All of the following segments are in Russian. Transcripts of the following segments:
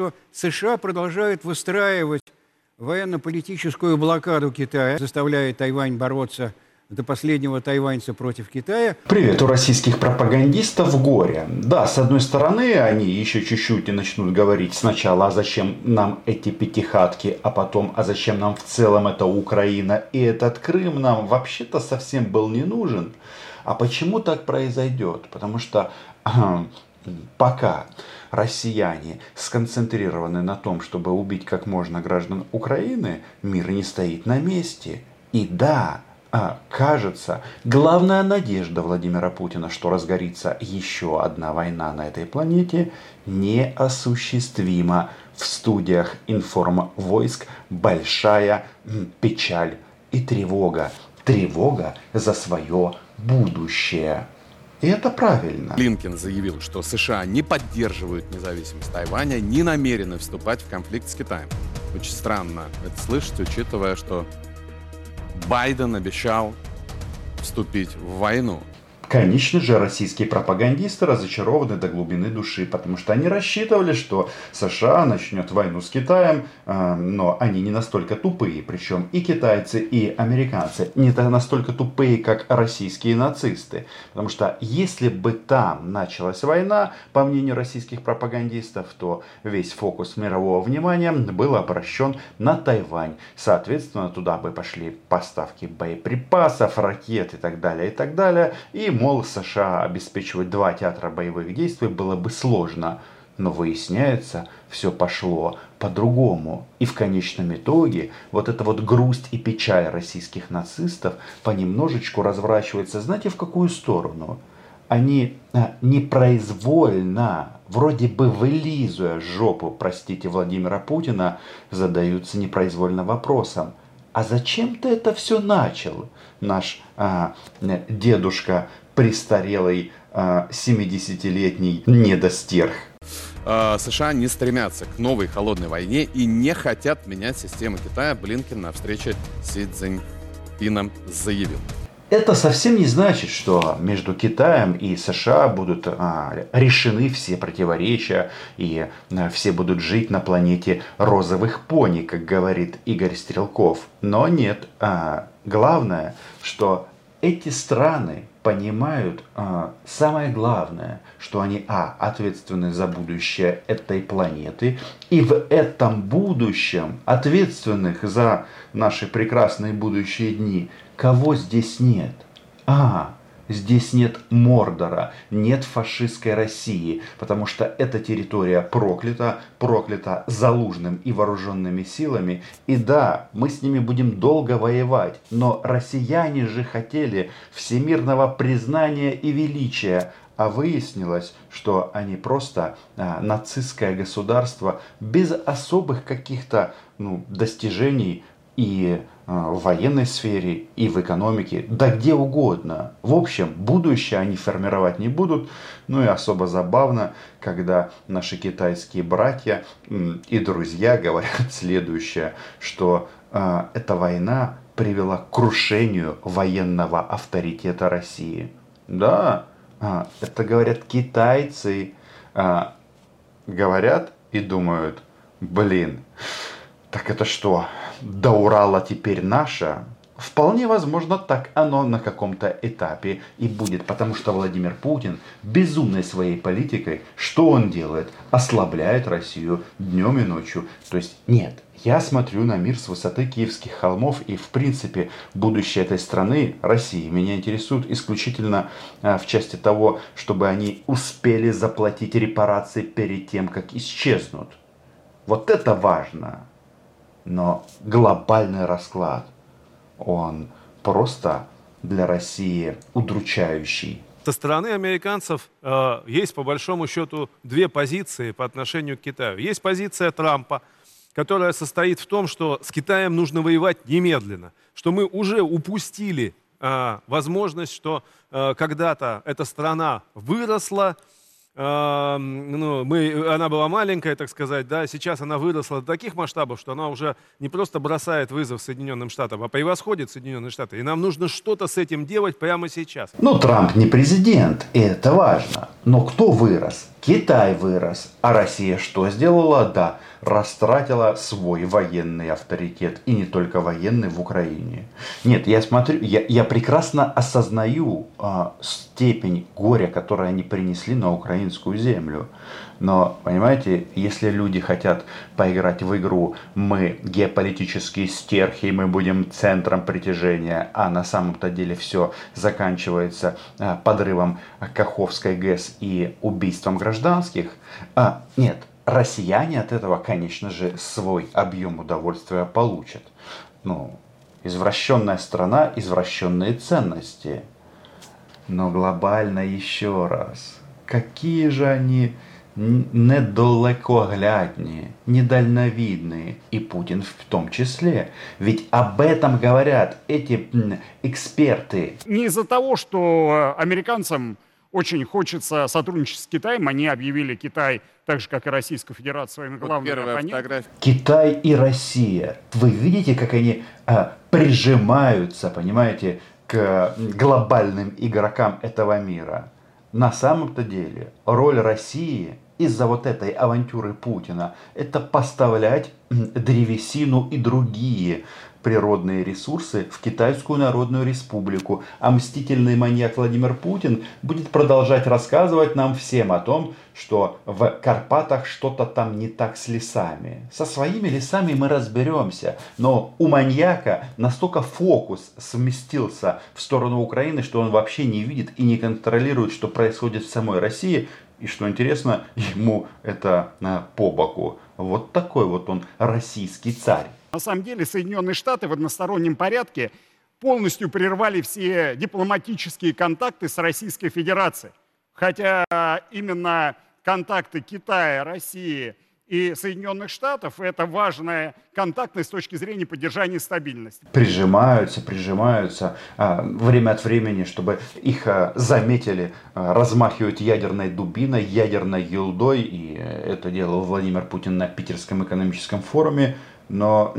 что США продолжают выстраивать военно-политическую блокаду Китая, заставляя Тайвань бороться до последнего тайваньца против Китая. Привет, у российских пропагандистов горе. Да, с одной стороны, они еще чуть-чуть и начнут говорить сначала, а зачем нам эти пятихатки, а потом, а зачем нам в целом эта Украина и этот Крым нам вообще-то совсем был не нужен. А почему так произойдет? Потому что пока россияне сконцентрированы на том, чтобы убить как можно граждан Украины, мир не стоит на месте. И да, а, кажется, главная надежда Владимира Путина, что разгорится еще одна война на этой планете, неосуществима. В студиях информ войск большая печаль и тревога. Тревога за свое будущее. И это правильно. Блинкен заявил, что США не поддерживают независимость Тайваня, не намерены вступать в конфликт с Китаем. Очень странно это слышать, учитывая, что Байден обещал вступить в войну. Конечно же, российские пропагандисты разочарованы до глубины души, потому что они рассчитывали, что США начнет войну с Китаем, э, но они не настолько тупые, причем и китайцы, и американцы не настолько тупые, как российские нацисты. Потому что если бы там началась война, по мнению российских пропагандистов, то весь фокус мирового внимания был обращен на Тайвань. Соответственно, туда бы пошли поставки боеприпасов, ракет и так далее, и так далее. И мол, США обеспечивать два театра боевых действий было бы сложно. Но выясняется, все пошло по-другому. И в конечном итоге вот эта вот грусть и печаль российских нацистов понемножечку разворачивается, знаете, в какую сторону? Они а, непроизвольно, вроде бы вылизывая жопу, простите, Владимира Путина, задаются непроизвольно вопросом, а зачем ты это все начал, наш а, дедушка престарелый 70-летний а, недостерх. А, США не стремятся к новой холодной войне и не хотят менять систему Китая. Блинкен на встрече с Си Цзиньпином заявил. Это совсем не значит, что между Китаем и США будут а, решены все противоречия и а, все будут жить на планете розовых пони, как говорит Игорь Стрелков. Но нет, а, главное, что эти страны понимают а, самое главное, что они, а, ответственны за будущее этой планеты, и в этом будущем ответственных за наши прекрасные будущие дни, кого здесь нет? А, Здесь нет Мордора, нет фашистской России, потому что эта территория проклята, проклята залужным и вооруженными силами. И да, мы с ними будем долго воевать, но россияне же хотели всемирного признания и величия, а выяснилось, что они просто а, нацистское государство без особых каких-то ну, достижений и в военной сфере, и в экономике, да где угодно. В общем, будущее они формировать не будут. Ну и особо забавно, когда наши китайские братья и друзья говорят следующее, что э, эта война привела к крушению военного авторитета России. Да, э, это говорят китайцы, э, говорят и думают, блин, так это что, до Урала теперь наша? Вполне возможно, так оно на каком-то этапе и будет, потому что Владимир Путин безумной своей политикой, что он делает? Ослабляет Россию днем и ночью. То есть нет, я смотрю на мир с высоты киевских холмов и в принципе будущее этой страны, России, меня интересует исключительно а, в части того, чтобы они успели заплатить репарации перед тем, как исчезнут. Вот это важно. Но глобальный расклад, он просто для России удручающий. Со стороны американцев э, есть по большому счету две позиции по отношению к Китаю. Есть позиция Трампа, которая состоит в том, что с Китаем нужно воевать немедленно, что мы уже упустили э, возможность, что э, когда-то эта страна выросла, ну, мы, она была маленькая, так сказать, да, сейчас она выросла до таких масштабов, что она уже не просто бросает вызов Соединенным Штатам, а превосходит Соединенные Штаты. И нам нужно что-то с этим делать прямо сейчас. Ну, Трамп не президент, и это важно. Но кто вырос? Китай вырос. А Россия что сделала? Да, растратила свой военный авторитет. И не только военный в Украине. Нет, я смотрю, я, я прекрасно осознаю а, степень горя, которое они принесли на украинскую землю. Но, понимаете, если люди хотят поиграть в игру, мы геополитические стерхи, мы будем центром притяжения, а на самом-то деле все заканчивается а, подрывом Каховской ГЭС и убийством гражданских, а, нет, россияне от этого, конечно же, свой объем удовольствия получат. Ну, извращенная страна, извращенные ценности. Но глобально еще раз, какие же они недалекоглядні, недальновидные, и Путин в том числе. Ведь об этом говорят эти эксперты. Не из-за того, что американцам очень хочется сотрудничать с Китаем, они объявили Китай, так же, как и Российскую Федерацию, своими вот главными. Китай и Россия. Вы видите, как они а, прижимаются, понимаете, к глобальным игрокам этого мира? На самом-то деле роль России из-за вот этой авантюры Путина это поставлять древесину и другие природные ресурсы в Китайскую Народную Республику. А мстительный маньяк Владимир Путин будет продолжать рассказывать нам всем о том, что в Карпатах что-то там не так с лесами. Со своими лесами мы разберемся, но у маньяка настолько фокус сместился в сторону Украины, что он вообще не видит и не контролирует, что происходит в самой России, и что интересно, ему это а, по боку. Вот такой вот он российский царь. На самом деле Соединенные Штаты в одностороннем порядке полностью прервали все дипломатические контакты с Российской Федерацией. Хотя именно контакты Китая, России и Соединенных Штатов – это важная контактность с точки зрения поддержания стабильности. Прижимаются, прижимаются а, время от времени, чтобы их а, заметили, а, размахивают ядерной дубиной, ядерной елдой. И это делал Владимир Путин на Питерском экономическом форуме. Но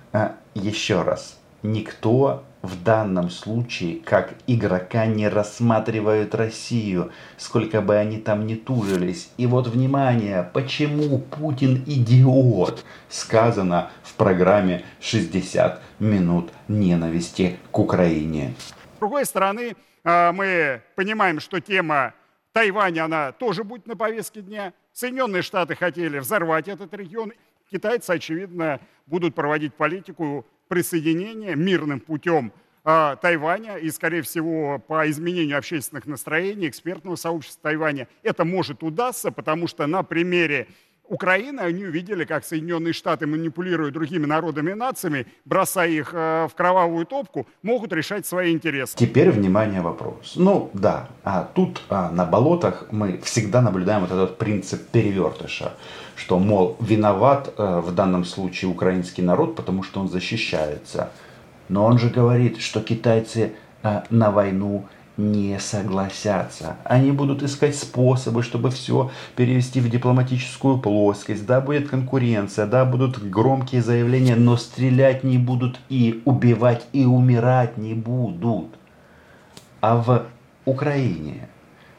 еще раз, никто в данном случае как игрока не рассматривает Россию, сколько бы они там ни тужились. И вот внимание, почему Путин идиот, сказано в программе 60 минут ненависти к Украине. С другой стороны, а, мы понимаем, что тема Тайваня, она тоже будет на повестке дня. Соединенные Штаты хотели взорвать этот регион. Китайцы, очевидно, будут проводить политику присоединения мирным путем э, Тайваня и, скорее всего, по изменению общественных настроений экспертного сообщества Тайваня это может удастся, потому что на примере Украины, они увидели, как Соединенные Штаты, манипулируя другими народами и нациями, бросая их э, в кровавую топку, могут решать свои интересы. Теперь, внимание, вопрос. Ну, да, а тут а, на болотах мы всегда наблюдаем вот этот принцип перевертыша, что, мол, виноват а, в данном случае украинский народ, потому что он защищается. Но он же говорит, что китайцы а, на войну не согласятся. Они будут искать способы, чтобы все перевести в дипломатическую плоскость. Да, будет конкуренция, да, будут громкие заявления, но стрелять не будут и убивать и умирать не будут. А в Украине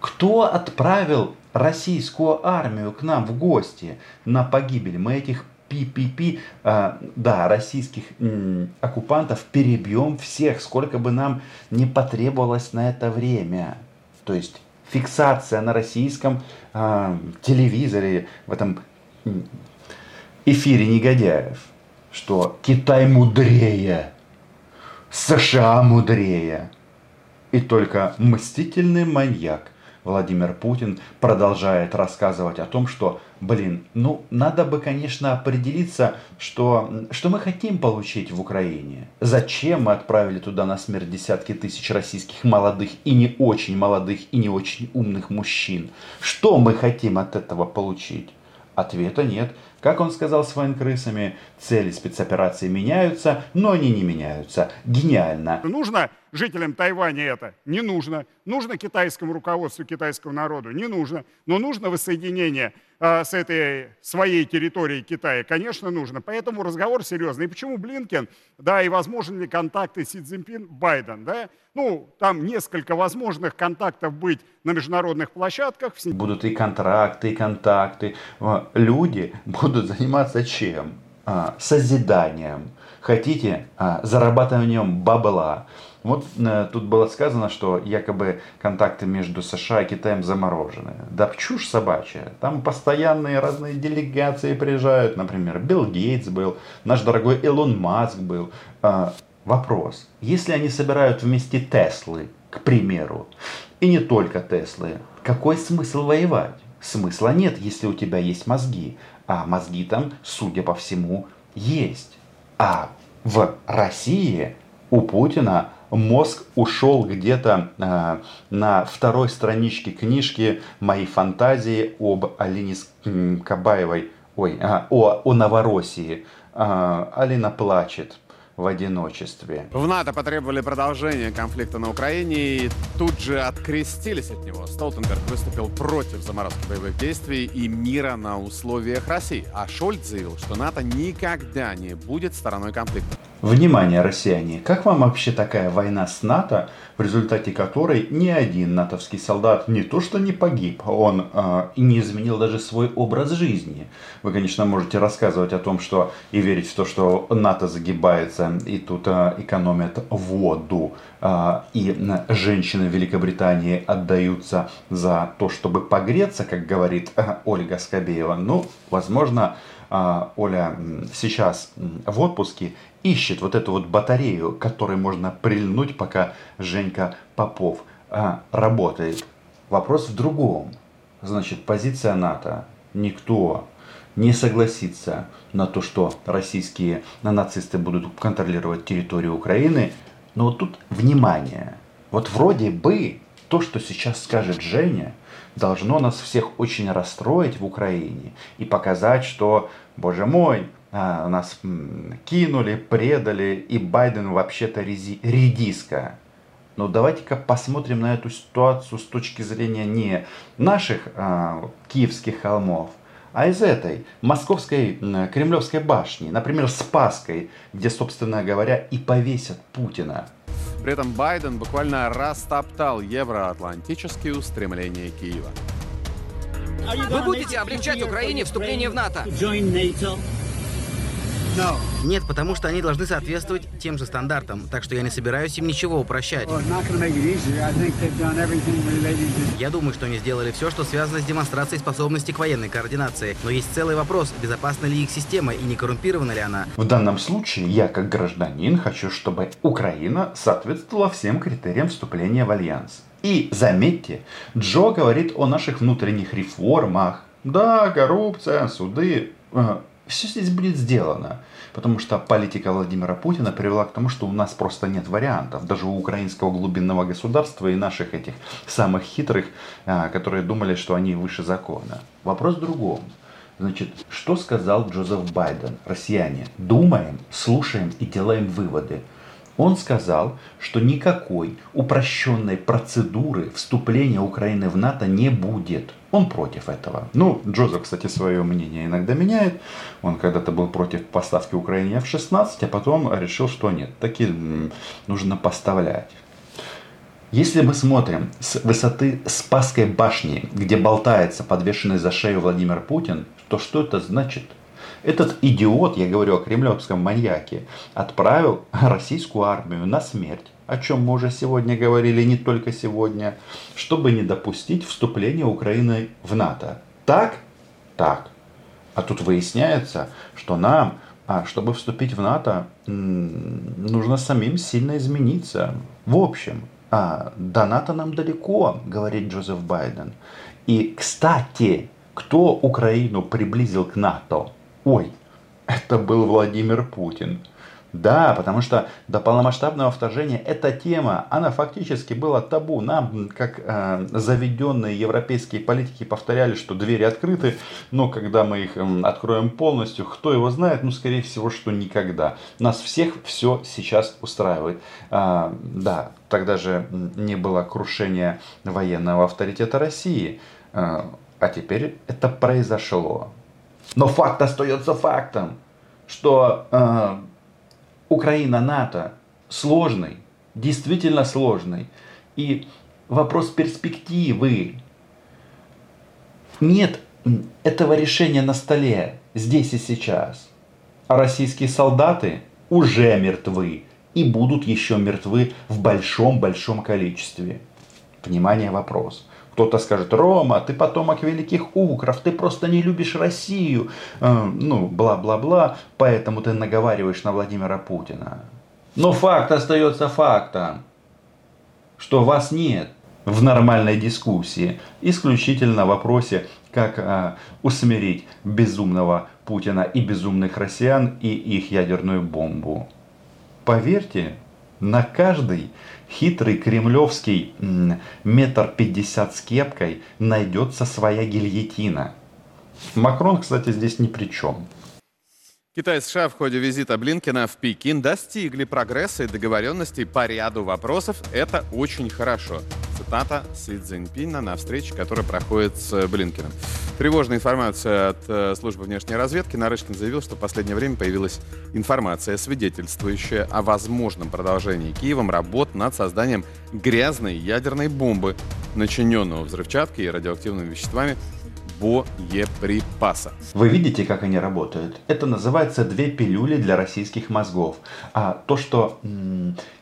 кто отправил российскую армию к нам в гости на погибель? Мы этих пи-пи-пи, а, да, российских м, оккупантов перебьем всех, сколько бы нам не потребовалось на это время. То есть фиксация на российском а, телевизоре, в этом эфире негодяев, что Китай мудрее, США мудрее. И только мстительный маньяк Владимир Путин продолжает рассказывать о том, что, блин, ну надо бы, конечно, определиться, что, что мы хотим получить в Украине. Зачем мы отправили туда на смерть десятки тысяч российских молодых и не очень молодых и не очень умных мужчин? Что мы хотим от этого получить? Ответа нет. Как он сказал с военкрысами, цели спецоперации меняются, но они не меняются. Гениально. Нужно жителям Тайваня это? Не нужно. Нужно китайскому руководству, китайскому народу? Не нужно. Но нужно воссоединение с этой своей территорией Китая? Конечно, нужно. Поэтому разговор серьезный. И почему Блинкен, да, и возможны ли контакты Си Цзиньпин, Байден, да? Ну, там несколько возможных контактов быть на международных площадках. Будут и контракты, и контакты. Люди будут заниматься чем? А, созиданием. Хотите, а, зарабатыванием бабла. Вот э, тут было сказано, что якобы контакты между США и Китаем заморожены. Да чушь собачья. Там постоянные разные делегации приезжают. Например, Билл Гейтс был, наш дорогой Илон Маск был. Э, вопрос. Если они собирают вместе Теслы, к примеру, и не только Теслы, какой смысл воевать? Смысла нет, если у тебя есть мозги. А мозги там, судя по всему, есть. А в России у Путина мозг ушел где-то э, на второй страничке книжки «Мои фантазии об Алине Кабаевой». Ой, а, о, о Новороссии. А, Алина плачет в одиночестве. В НАТО потребовали продолжения конфликта на Украине и тут же открестились от него. Столтенберг выступил против заморозки боевых действий и мира на условиях России. А Шольц заявил, что НАТО никогда не будет стороной конфликта. Внимание, россияне! Как вам вообще такая война с НАТО, в результате которой ни один натовский солдат не то что не погиб, он э, не изменил даже свой образ жизни? Вы, конечно, можете рассказывать о том, что и верить в то, что НАТО загибается и тут э, экономят воду, э, и э, женщины Великобритании отдаются за то, чтобы погреться, как говорит э, Ольга Скобеева. Ну, возможно, Оля сейчас в отпуске ищет вот эту вот батарею, которой можно прильнуть, пока Женька Попов а, работает. Вопрос в другом. Значит, позиция НАТО. Никто не согласится на то, что российские нацисты будут контролировать территорию Украины. Но вот тут внимание. Вот вроде бы то, что сейчас скажет Женя, должно нас всех очень расстроить в Украине и показать, что, боже мой, а, нас кинули, предали, и Байден вообще-то редиска. Но давайте-ка посмотрим на эту ситуацию с точки зрения не наших а, киевских холмов, а из этой московской кремлевской башни, например, Спасской, где, собственно говоря, и повесят Путина. При этом Байден буквально растоптал евроатлантические устремления Киева. Вы будете облегчать Украине вступление в НАТО? Нет, потому что они должны соответствовать тем же стандартам, так что я не собираюсь им ничего упрощать. Я думаю, что они сделали все, что связано с демонстрацией способности к военной координации. Но есть целый вопрос, безопасна ли их система и не коррумпирована ли она. В данном случае я, как гражданин, хочу, чтобы Украина соответствовала всем критериям вступления в Альянс. И заметьте, Джо говорит о наших внутренних реформах. Да, коррупция, суды. Э, все здесь будет сделано. Потому что политика Владимира Путина привела к тому, что у нас просто нет вариантов. Даже у украинского глубинного государства и наших этих самых хитрых, а, которые думали, что они выше закона. Вопрос в другом. Значит, что сказал Джозеф Байден? Россияне, думаем, слушаем и делаем выводы. Он сказал, что никакой упрощенной процедуры вступления Украины в НАТО не будет. Он против этого. Ну, Джозеф, кстати, свое мнение иногда меняет. Он когда-то был против поставки Украине F-16, а потом решил, что нет, таки нужно поставлять. Если мы смотрим с высоты Спасской башни, где болтается подвешенный за шею Владимир Путин, то что это значит? Этот идиот, я говорю о кремлевском маньяке, отправил российскую армию на смерть, о чем мы уже сегодня говорили, не только сегодня, чтобы не допустить вступления Украины в НАТО. Так? Так. А тут выясняется, что нам, а, чтобы вступить в НАТО, нужно самим сильно измениться. В общем, а, до НАТО нам далеко, говорит Джозеф Байден. И, кстати, кто Украину приблизил к НАТО? Ой, это был Владимир Путин. Да, потому что до полномасштабного вторжения эта тема, она фактически была табу. Нам, как э, заведенные европейские политики, повторяли, что двери открыты, но когда мы их э, откроем полностью, кто его знает, ну, скорее всего, что никогда. Нас всех все сейчас устраивает. А, да, тогда же не было крушения военного авторитета России, а, а теперь это произошло. Но факт остается фактом, что э, Украина-НАТО сложный, действительно сложный. И вопрос перспективы. Нет этого решения на столе здесь и сейчас. А российские солдаты уже мертвы и будут еще мертвы в большом-большом количестве. Внимание, вопрос. Кто-то скажет, Рома, ты потомок великих укров, ты просто не любишь Россию, э, ну, бла-бла-бла, поэтому ты наговариваешь на Владимира Путина. Но факт остается фактом, что вас нет в нормальной дискуссии, исключительно в вопросе, как а, усмирить безумного Путина и безумных россиян и их ядерную бомбу. Поверьте, на каждый хитрый кремлевский метр пятьдесят с кепкой найдется своя гильотина. Макрон, кстати, здесь ни при чем. Китай и США в ходе визита Блинкина в Пекин достигли прогресса и договоренностей по ряду вопросов. Это очень хорошо. Цитата Си Цзиньпина на встрече, которая проходит с Блинкиным. Тревожная информация от э, службы внешней разведки. Нарышкин заявил, что в последнее время появилась информация, свидетельствующая о возможном продолжении Киевом работ над созданием грязной ядерной бомбы, начиненного взрывчаткой и радиоактивными веществами боеприпаса. Вы видите, как они работают? Это называется две пилюли для российских мозгов. А то, что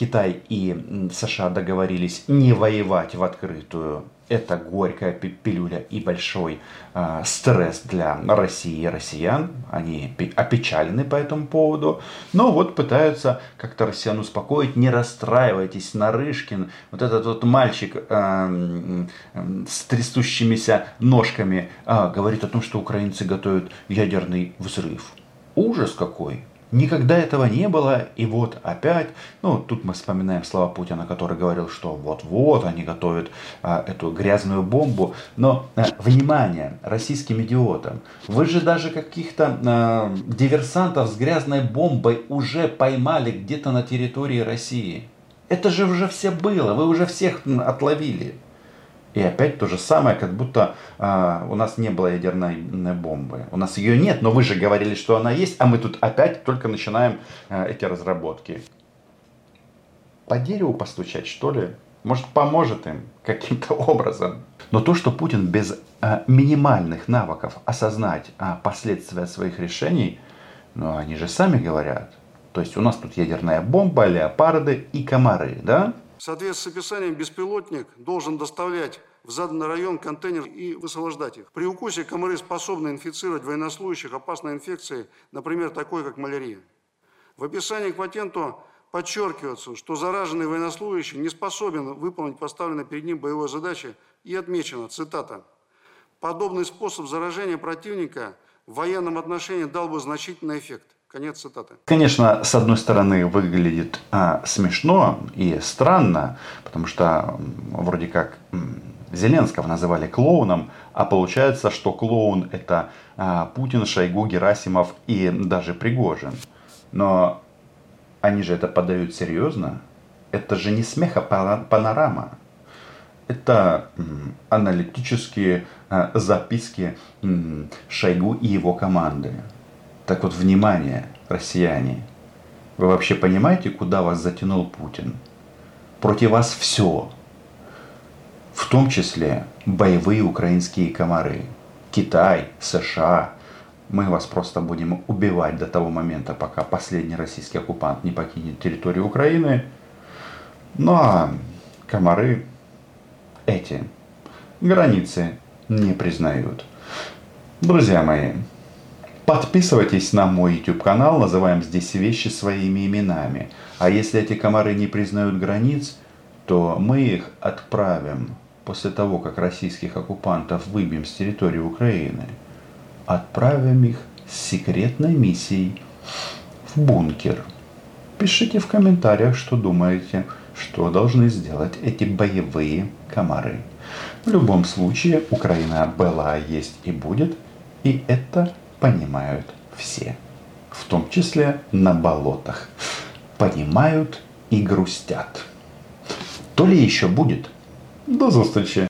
Китай и США договорились не воевать в открытую, это горькая пилюля и большой э, стресс для России и россиян. Они опечалены по этому поводу. Но вот пытаются как-то россиян успокоить. Не расстраивайтесь, Нарышкин, вот этот вот мальчик э, э, с трясущимися ножками э, говорит о том, что украинцы готовят ядерный взрыв. Ужас какой! Никогда этого не было, и вот опять, ну, тут мы вспоминаем слова Путина, который говорил, что вот-вот они готовят а, эту грязную бомбу. Но, а, внимание, российским идиотам, вы же даже каких-то а, диверсантов с грязной бомбой уже поймали где-то на территории России. Это же уже все было, вы уже всех отловили. И опять то же самое, как будто э, у нас не было ядерной бомбы. У нас ее нет, но вы же говорили, что она есть, а мы тут опять только начинаем э, эти разработки. По дереву постучать, что ли? Может, поможет им каким-то образом. Но то, что Путин без э, минимальных навыков осознать э, последствия своих решений, ну, они же сами говорят. То есть у нас тут ядерная бомба, леопарды и комары, да? В соответствии с описанием, беспилотник должен доставлять в заданный район контейнер и высвобождать их. При укусе комары способны инфицировать военнослужащих опасной инфекцией, например, такой, как малярия. В описании к патенту подчеркивается, что зараженный военнослужащий не способен выполнить поставленные перед ним боевые задачи и отмечено, цитата, «Подобный способ заражения противника в военном отношении дал бы значительный эффект. Конец цитаты. Конечно, с одной стороны, выглядит а, смешно и странно, потому что вроде как Зеленского называли клоуном, а получается, что клоун это а, Путин, Шойгу, Герасимов и даже Пригожин. Но они же это подают серьезно. Это же не смеха панорама. Это аналитические а, записки м, Шойгу и его команды. Так вот, внимание, россияне. Вы вообще понимаете, куда вас затянул Путин? Против вас все. В том числе боевые украинские комары. Китай, США. Мы вас просто будем убивать до того момента, пока последний российский оккупант не покинет территорию Украины. Ну а комары эти границы не признают. Друзья мои, Подписывайтесь на мой YouTube канал, называем здесь вещи своими именами. А если эти комары не признают границ, то мы их отправим после того, как российских оккупантов выбьем с территории Украины. Отправим их с секретной миссией в бункер. Пишите в комментариях, что думаете, что должны сделать эти боевые комары. В любом случае, Украина была, есть и будет, и это понимают все. В том числе на болотах. Понимают и грустят. То ли еще будет. До зустрічі!